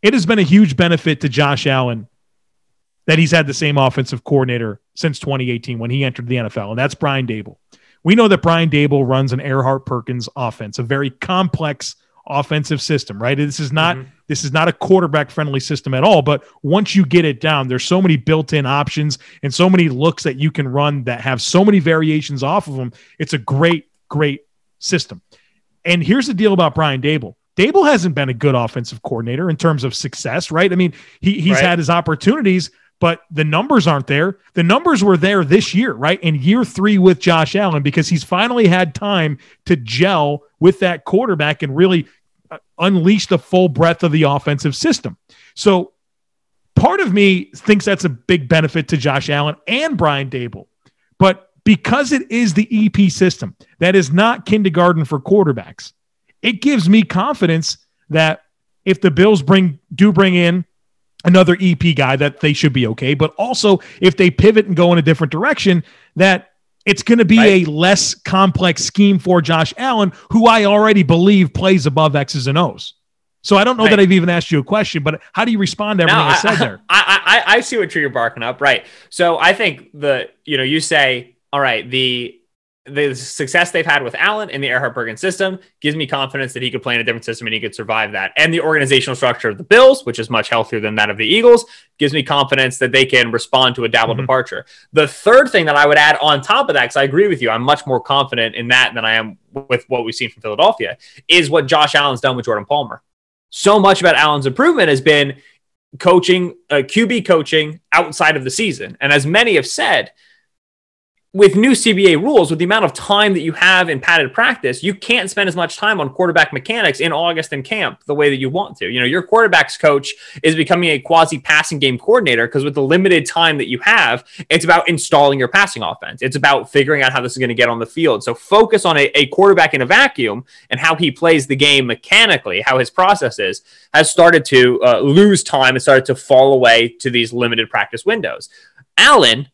It has been a huge benefit to Josh Allen that he's had the same offensive coordinator since 2018 when he entered the NFL, and that's Brian Daboll. We know that Brian Daboll runs an Erhardt Perkins offense, a very complex offensive system, right? This is not mm-hmm. this is not a quarterback friendly system at all, but once you get it down, there's so many built-in options and so many looks that you can run that have so many variations off of them. It's a great great system. And here's the deal about Brian Daboll. Daboll hasn't been a good offensive coordinator in terms of success, right? I mean, he, he's Right. had his opportunities, but the numbers aren't there. The numbers were there this year, right? In year three with Josh Allen, because he's finally had time to gel with that quarterback and really uh, unleash the full breadth of the offensive system. So part of me thinks that's a big benefit to Josh Allen and Brian Daboll. But because it is the EP system that is not kindergarten for quarterbacks, it gives me confidence that if the Bills bring do bring in another EP guy, that they should be okay. But also if they pivot and go in a different direction, that it's going to be Right. a less complex scheme for Josh Allen, who I already believe plays above X's and O's. So I don't know that I've even asked you a question, but how do you respond to everything No, I, said there? I, I, I see what you're barking up. Right. So I think the, you know, you say, all right, the, the success they've had with Allen in the Erhardt Perkins system gives me confidence that he could play in a different system and he could survive that. And the organizational structure of the Bills, which is much healthier than that of the Eagles, gives me confidence that they can respond to a Daboll Mhm. departure. The third thing that I would add on top of that, because I agree with you, I'm much more confident in that than I am with what we've seen from Philadelphia, is what Josh Allen's done with Jordan Palmer. So much about Allen's improvement has been coaching, uh, QB coaching outside of the season. And as many have said, with new CBA rules, with the amount of time that you have in padded practice, you can't spend as much time on quarterback mechanics in August in camp the way that you want to. You know, your quarterback's coach is becoming a quasi passing game coordinator because with the limited time that you have, it's about installing your passing offense. It's about figuring out how this is going to get on the field. So focus on a, a quarterback in a vacuum and how he plays the game mechanically, how his process is, has started to uh, lose time and started to fall away to these limited practice windows. Allen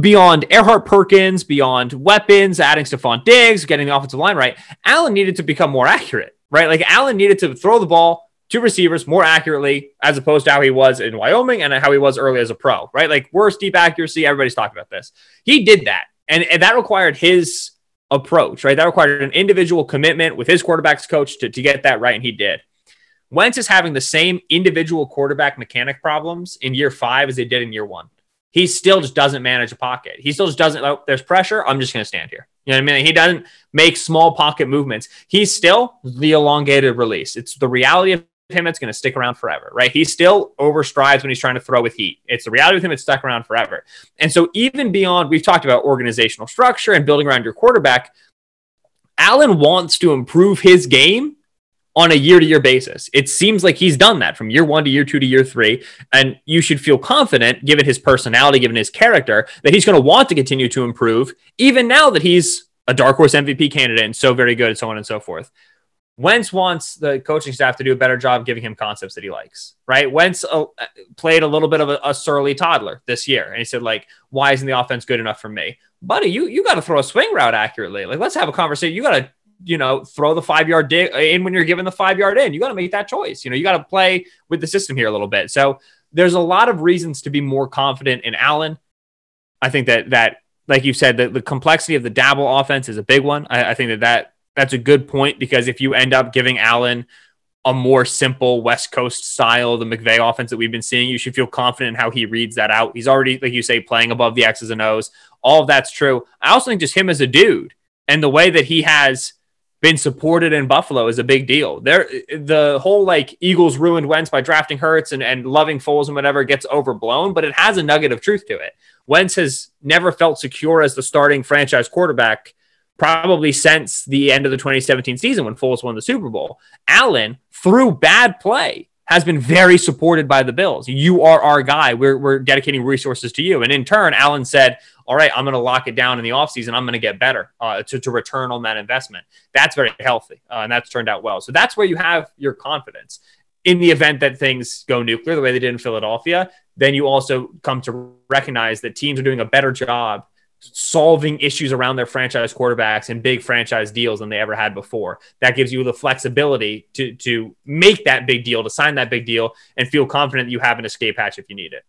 beyond Erhardt Perkins, beyond weapons, adding Stefon Diggs, getting the offensive line right, Allen needed to become more accurate, right? Like Allen needed to throw the ball to receivers more accurately as opposed to how he was in Wyoming and how he was early as a pro, right? Like worse deep accuracy. Everybody's talking about this. He did that. And, and that required his approach, right? That required an individual commitment with his quarterback's coach to, to get that right. And he did. Wentz is having the same individual quarterback mechanic problems in year five as they did in year one he still just doesn't manage a pocket. He still just doesn't. Oh, there's pressure. I'm just going to stand here. You know what I mean? He doesn't make small pocket movements. He's still the elongated release. It's the reality of him. It's going to stick around forever, right? He still overstrides when he's trying to throw with heat. It's the reality with him. It's stuck around forever. And so even beyond, we've talked about organizational structure and building around your quarterback. Allen wants to improve his game on a year to year basis. It seems like he's done that from year one to year two to year three. And you should feel confident, given his personality, given his character, that he's going to want to continue to improve, even now that he's a dark horse MVP candidate and so very good, and so on and so forth. Wentz wants the coaching staff to do a better job giving him concepts that he likes, right? Wentz uh, played a little bit of a, a surly toddler this year. And he said, like, why isn't the offense good enough for me? Buddy, you, you got to throw a swing route accurately. Like, let's have a conversation. You got to you know, throw the five yard dig uh, in when you're given the five yard in. You got to make that choice. You know, you got to play with the system here a little bit. So there's a lot of reasons to be more confident in Allen. I think that that, like you said, the, the complexity of the Daboll offense is a big one. I, I think that that that's a good point because if you end up giving Allen a more simple West Coast style, the McVay offense that we've been seeing, you should feel confident in how he reads that out. He's already, like you say, playing above the X's and O's. All of that's true. I also think just him as a dude and the way that he has been supported in Buffalo is a big deal. There, the whole like Eagles ruined Wentz by drafting Hurts and, and loving Foles and whatever gets overblown, but it has a nugget of truth to it. Wentz has never felt secure as the starting franchise quarterback probably since the end of the 2017 season when Foles won the Super Bowl. Allen, through bad play, has been very supported by the Bills. You are our guy. We're, we're dedicating resources to you. And in turn, Allen said, all right, I'm going to lock it down in the offseason. I'm going to get better uh, to, to return on that investment. That's very healthy. Uh, and that's turned out well. So that's where you have your confidence. In the event that things go nuclear the way they did in Philadelphia, then you also come to recognize that teams are doing a better job solving issues around their franchise quarterbacks and big franchise deals than they ever had before. That gives you the flexibility to to make that big deal, to sign that big deal, and feel confident that you have an escape hatch if you need it.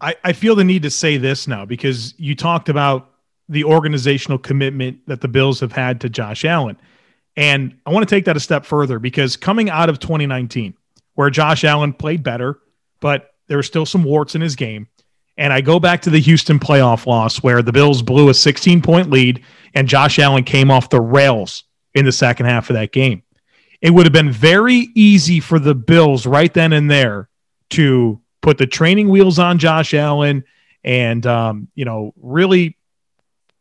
I, I feel the need to say this now because you talked about the organizational commitment that the Bills have had to Josh Allen. And I want to take that a step further because coming out of 2019, where Josh Allen played better, but there were still some warts in his game. And I go back to the Houston playoff loss where the Bills blew a 16 point lead and Josh Allen came off the rails in the second half of that game. It would have been very easy for the Bills right then and there to put the training wheels on Josh Allen and um, you know really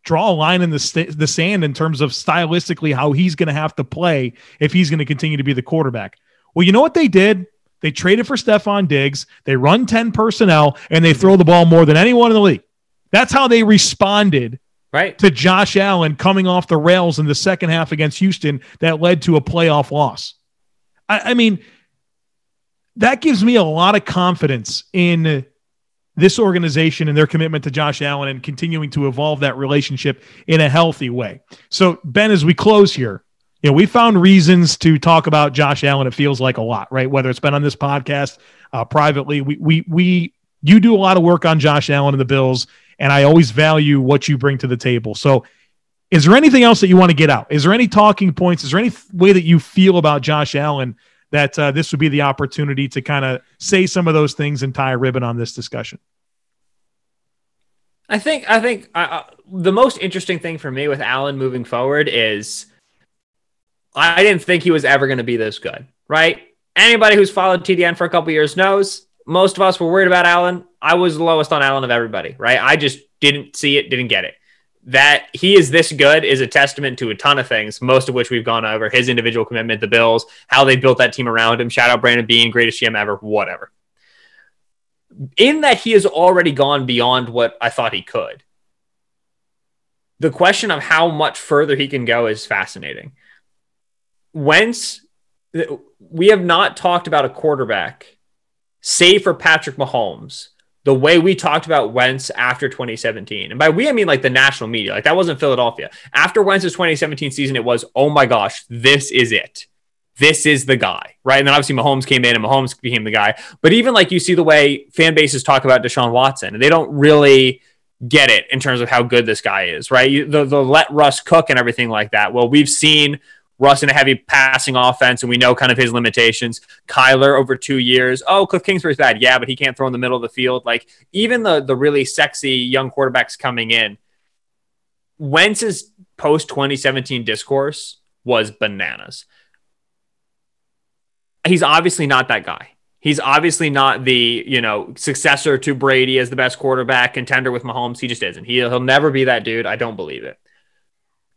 draw a line in the st- the sand in terms of stylistically how he's going to have to play if he's going to continue to be the quarterback. Well, you know what they did? They traded for Stefon Diggs. They run 10 personnel and they throw the ball more than anyone in the league. That's how they responded right to Josh Allen coming off the rails in the second half against Houston that led to a playoff loss. I, I mean, that gives me a lot of confidence in this organization and their commitment to Josh Allen and continuing to evolve that relationship in a healthy way. So, Ben, as we close here, you know, we found reasons to talk about Josh Allen. It feels like a lot, right? Whether it's been on this podcast, uh, privately, we we we you do a lot of work on Josh Allen and the Bills, and I always value what you bring to the table. So, is there anything else that you want to get out? Is there any talking points? Is there any way that you feel about Josh Allen that uh, this would be the opportunity to kind of say some of those things and tie a ribbon on this discussion. I think I think uh, the most interesting thing for me with Allen moving forward is I didn't think he was ever going to be this good, right? Anybody who's followed TDN for a couple years knows most of us were worried about Allen. I was the lowest on Allen of everybody, right? I just didn't see it, didn't get it that he is this good is a testament to a ton of things, most of which we've gone over. His individual commitment, the Bills, how they built that team around him. Shout out Brandon Beane, greatest GM ever, whatever. In that he has already gone beyond what I thought he could. The question of how much further he can go is fascinating. Wentz, we have not talked about a quarterback, save for Patrick Mahomes, the way we talked about Wentz after 2017. And by we, I mean like the national media. Like that wasn't Philadelphia. After Wentz's 2017 season, it was, oh my gosh, this is it. This is the guy, right? And then obviously Mahomes came in and Mahomes became the guy. But even like you see the way fan bases talk about Deshaun Watson, and they don't really get it in terms of how good this guy is, right? You, the, the let Russ cook and everything like that. Well, we've seen Russ in a heavy passing offense, and we know kind of his limitations. Kyler over two years. Oh, Kliff Kingsbury's bad. Yeah, but he can't throw in the middle of the field. Like even the the really sexy young quarterbacks coming in. Wentz's post 2017 discourse was bananas. He's obviously not that guy. He's obviously not the, you know, successor to Brady as the best quarterback contender with Mahomes. He just isn't. He, he'll never be that dude. I don't believe it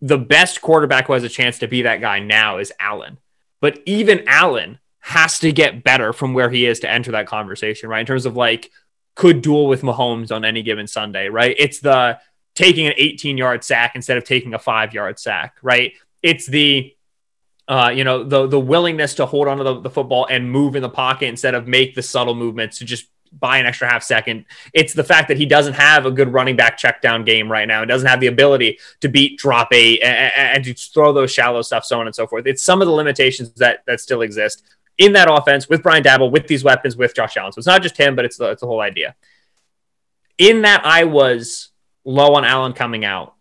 the best quarterback who has a chance to be that guy now is Allen. But even Allen has to get better from where he is to enter that conversation, right? In terms of like, could duel with Mahomes on any given Sunday, right? It's the taking an 18 yard sack instead of taking a five yard sack, right? It's the uh, you know the the willingness to hold onto the, the football and move in the pocket instead of make the subtle movements to just buy an extra half second. It's the fact that he doesn't have a good running back check down game right now. He doesn't have the ability to beat drop eight and, and, to throw those shallow stuff, so on and so forth. It's some of the limitations that that still exist in that offense with Brian Daboll, with these weapons, with Josh Allen. So it's not just him, but it's the, it's the whole idea. In that, I was low on Allen coming out.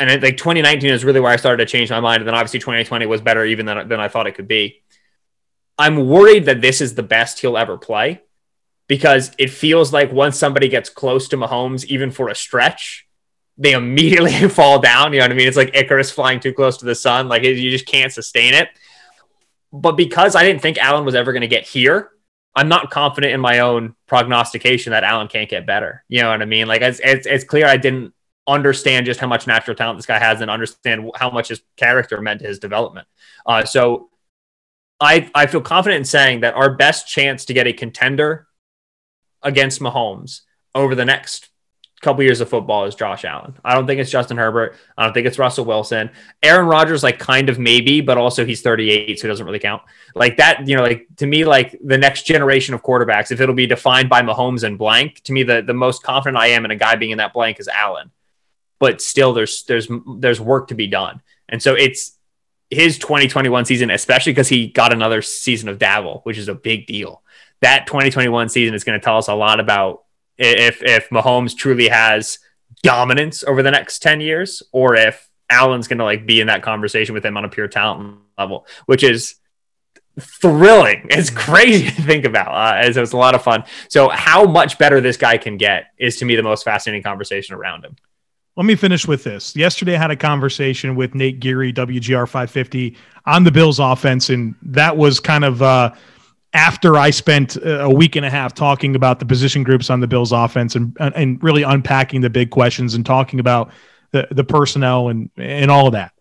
And like 2019 is really where I started to change my mind. And then obviously 2020 was better even than, than I thought it could be. I'm worried that this is the best he'll ever play because it feels like once somebody gets close to Mahomes, even for a stretch, they immediately fall down. You know what I mean? It's like Icarus flying too close to the sun. Like you just can't sustain it. But because I didn't think Allen was ever going to get here, I'm not confident in my own prognostication that Allen can't get better. You know what I mean? Like it's, it's, it's clear I didn't understand just how much natural talent this guy has and understand how much his character meant to his development. Uh, so I I feel confident in saying that our best chance to get a contender against Mahomes over the next couple years of football is Josh Allen. I don't think it's Justin Herbert. I don't think it's Russell Wilson. Aaron Rodgers, like kind of maybe, but also he's 38, so it doesn't really count. Like that, you know, like to me, like the next generation of quarterbacks, if it'll be defined by Mahomes and blank, to me, the, the most confident I am in a guy being in that blank is Allen. But still there's there's there's work to be done. And so it's his 2021 season, especially because he got another season of Daboll, which is a big deal. That 2021 season is going to tell us a lot about if if Mahomes truly has dominance over the next 10 years or if Allen's going to like be in that conversation with him on a pure talent level, which is thrilling. It's crazy to think about. Uh, it was a lot of fun. So how much better this guy can get is to me the most fascinating conversation around him. Let me finish with this. Yesterday, I had a conversation with Nate Geary, WGR 550, on the Bills offense, and that was kind of uh, after I spent uh, a week and a half talking about the position groups on the Bills offense and uh, and really unpacking the big questions and talking about the the personnel and and all of that.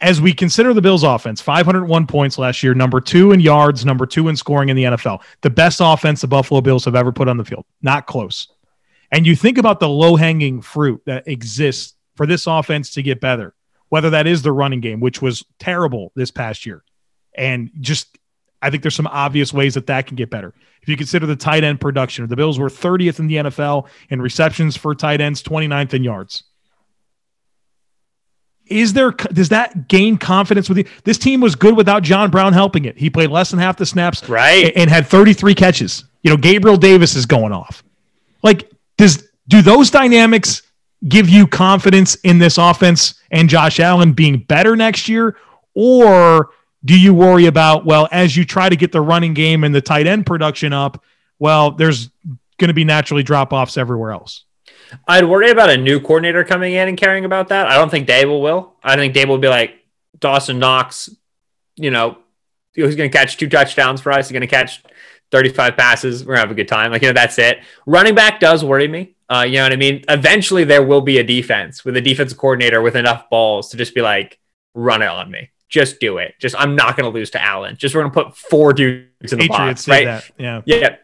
As we consider the Bills offense, 501 points last year, number 2 in yards, number 2 in scoring in the NFL. The best offense the Buffalo Bills have ever put on the field. Not close. And you think about the low-hanging fruit that exists for this offense to get better. Whether that is the running game, which was terrible this past year, and just I think there's some obvious ways that that can get better. If you consider the tight end production, the Bills were 30th in the NFL in receptions for tight ends, 29th in yards. Is there does that gain confidence with you? This team was good without John Brown helping it. He played less than half the snaps, right, and had 33 catches. You know, Gabriel Davis is going off. Like, does do those dynamics give you confidence in this offense and Josh Allen being better next year, or do you worry about, well, as you try to get the running game and the tight end production up, well, there's going to be naturally drop offs everywhere else? I'd worry about a new coordinator coming in and caring about that. I don't think Daboll will. I think Daboll will be like Dawson Knox, you know, he's going to catch two touchdowns for us. He's going to catch 35 passes. We're going to have a good time. Like, you know, that's it. Running back does worry me. Uh, you know what I mean? Eventually, there will be a defense with a defensive coordinator with enough balls to just be like, run it on me just do it. Just I'm not going to lose to Allen. Just we're going to put four dudes in the Patriots box, right? That. Yeah, yeah.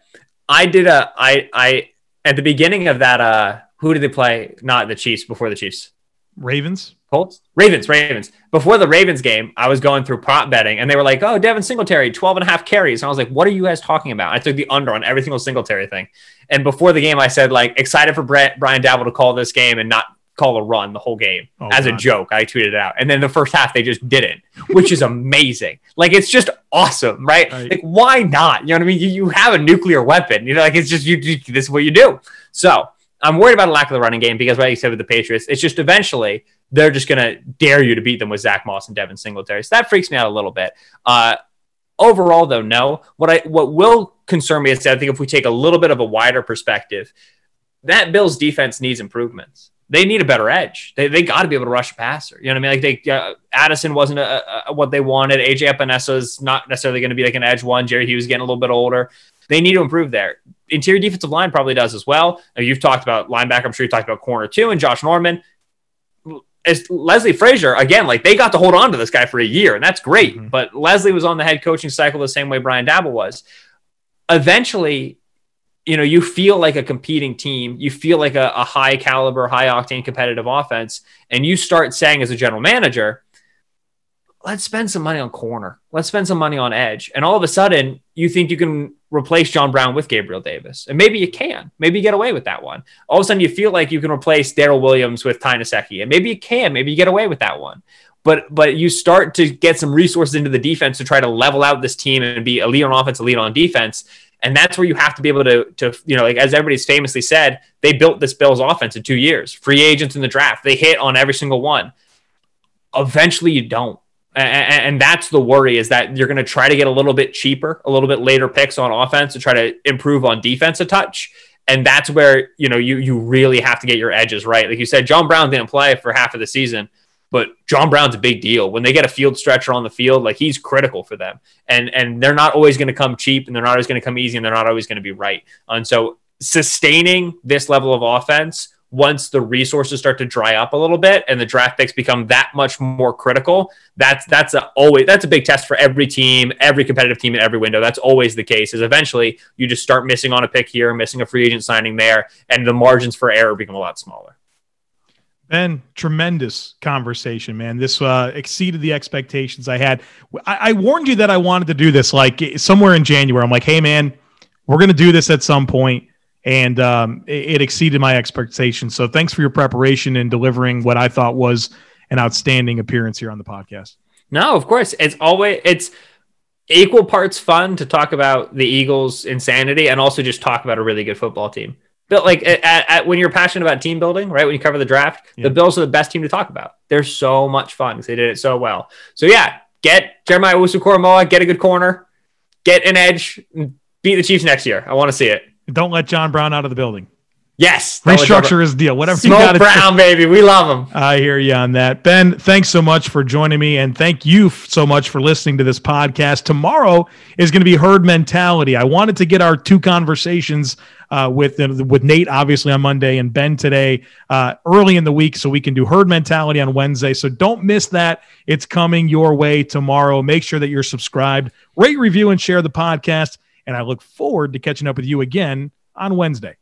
I did a I I at the beginning of that. Uh, who did they play? Not the Chiefs before the Chiefs. Ravens. Colts? Ravens, Ravens. Before the Ravens game, I was going through prop betting and they were like, oh, Devin Singletary, 12 and a half carries. And I was like, what are you guys talking about? I took the under on every single Singletary thing. And before the game, I said, like, excited for Brett, Brian Daboll to call this game and not call a run the whole game oh, as God. a joke. I tweeted it out. And then the first half, they just didn't, which is amazing. Like, it's just awesome, right? right? Like, why not? You know what I mean? You, you have a nuclear weapon. You know, like, it's just, you, you, this is what you do. So I'm worried about a lack of the running game because, like you said with the Patriots, it's just eventually they're just going to dare you to beat them with Zach Moss and Devin Singletary. So that freaks me out a little bit. Uh, overall, though, no. What I what will concern me is that I think if we take a little bit of a wider perspective, that Bills defense needs improvements they need a better edge. They, they got to be able to rush a passer. You know what I mean? Like they, uh, Addison wasn't a, a, what they wanted. AJ Epenesa is not necessarily going to be like an edge one. Jerry Hughes getting a little bit older. They need to improve there. Interior defensive line probably does as well. Now, you've talked about linebacker. I'm sure you talked about corner too, and Josh Norman. As Leslie Frazier, again, like they got to hold on to this guy for a year, and that's great. Mm-hmm. But Leslie was on the head coaching cycle the same way Brian Daboll was. Eventually, you know, you feel like a competing team, you feel like a, a high caliber, high octane competitive offense, and you start saying as a general manager, let's spend some money on corner, let's spend some money on edge. And all of a sudden, you think you can replace John Brown with Gabriel Davis. And maybe you can. Maybe you get away with that one. All of a sudden, you feel like you can replace Daryl Williams with Ty Nsekhe. And maybe you can. Maybe you get away with that one. But but you start to get some resources into the defense to try to level out this team and be a lead on offense, a lead on defense. And that's where you have to be able to, to, you know, like as everybody's famously said, they built this Bills offense in two years. Free agents in the draft, they hit on every single one. Eventually, you don't. And, and that's the worry is that you're going to try to get a little bit cheaper, a little bit later picks on offense to try to improve on defense a touch. And that's where, you know, you you really have to get your edges right. Like you said, John Brown didn't play for half of the season, but John Brown's a big deal. When they get a field stretcher on the field, like he's critical for them. And and they're not always going to come cheap and they're not always going to come easy and they're not always going to be right. And so sustaining this level of offense once the resources start to dry up a little bit and the draft picks become that much more critical that's that's a, always that's a big test for every team every competitive team in every window that's always the case is eventually you just start missing on a pick here missing a free agent signing there and the margins for error become a lot smaller Ben, tremendous conversation, man. This uh, exceeded the expectations I had. I, I warned you that I wanted to do this like somewhere in January. I'm like, hey, man, we're going to do this at some point and um, it, exceeded my expectations. So thanks for your preparation and delivering what I thought was an outstanding appearance here on the podcast. No, of course, it's always it's equal parts fun to talk about the Eagles' insanity and also just talk about a really good football team. But like at, at, when you're passionate about team building, right? When you cover the draft, yeah. the Bills are the best team to talk about. They're so much fun because they did it so well. So yeah, get Jeremiah Owusu-Koramoah, get a good corner, get an edge, beat the Chiefs next year. I want to see it. Don't let John Brown out of the building. Yes. Restructure his deal. Whatever Smoke you got Brown, baby. We love him. I hear you on that. Ben, thanks so much for joining me. And thank you so much for listening to this podcast. Tomorrow is going to be herd mentality. I wanted to get our two conversations uh, with, uh, with Nate, obviously, on Monday and Ben today uh, early in the week so we can do herd mentality on Wednesday. So don't miss that. It's coming your way tomorrow. Make sure that you're subscribed, rate, review, and share the podcast. And I look forward to catching up with you again on Wednesday.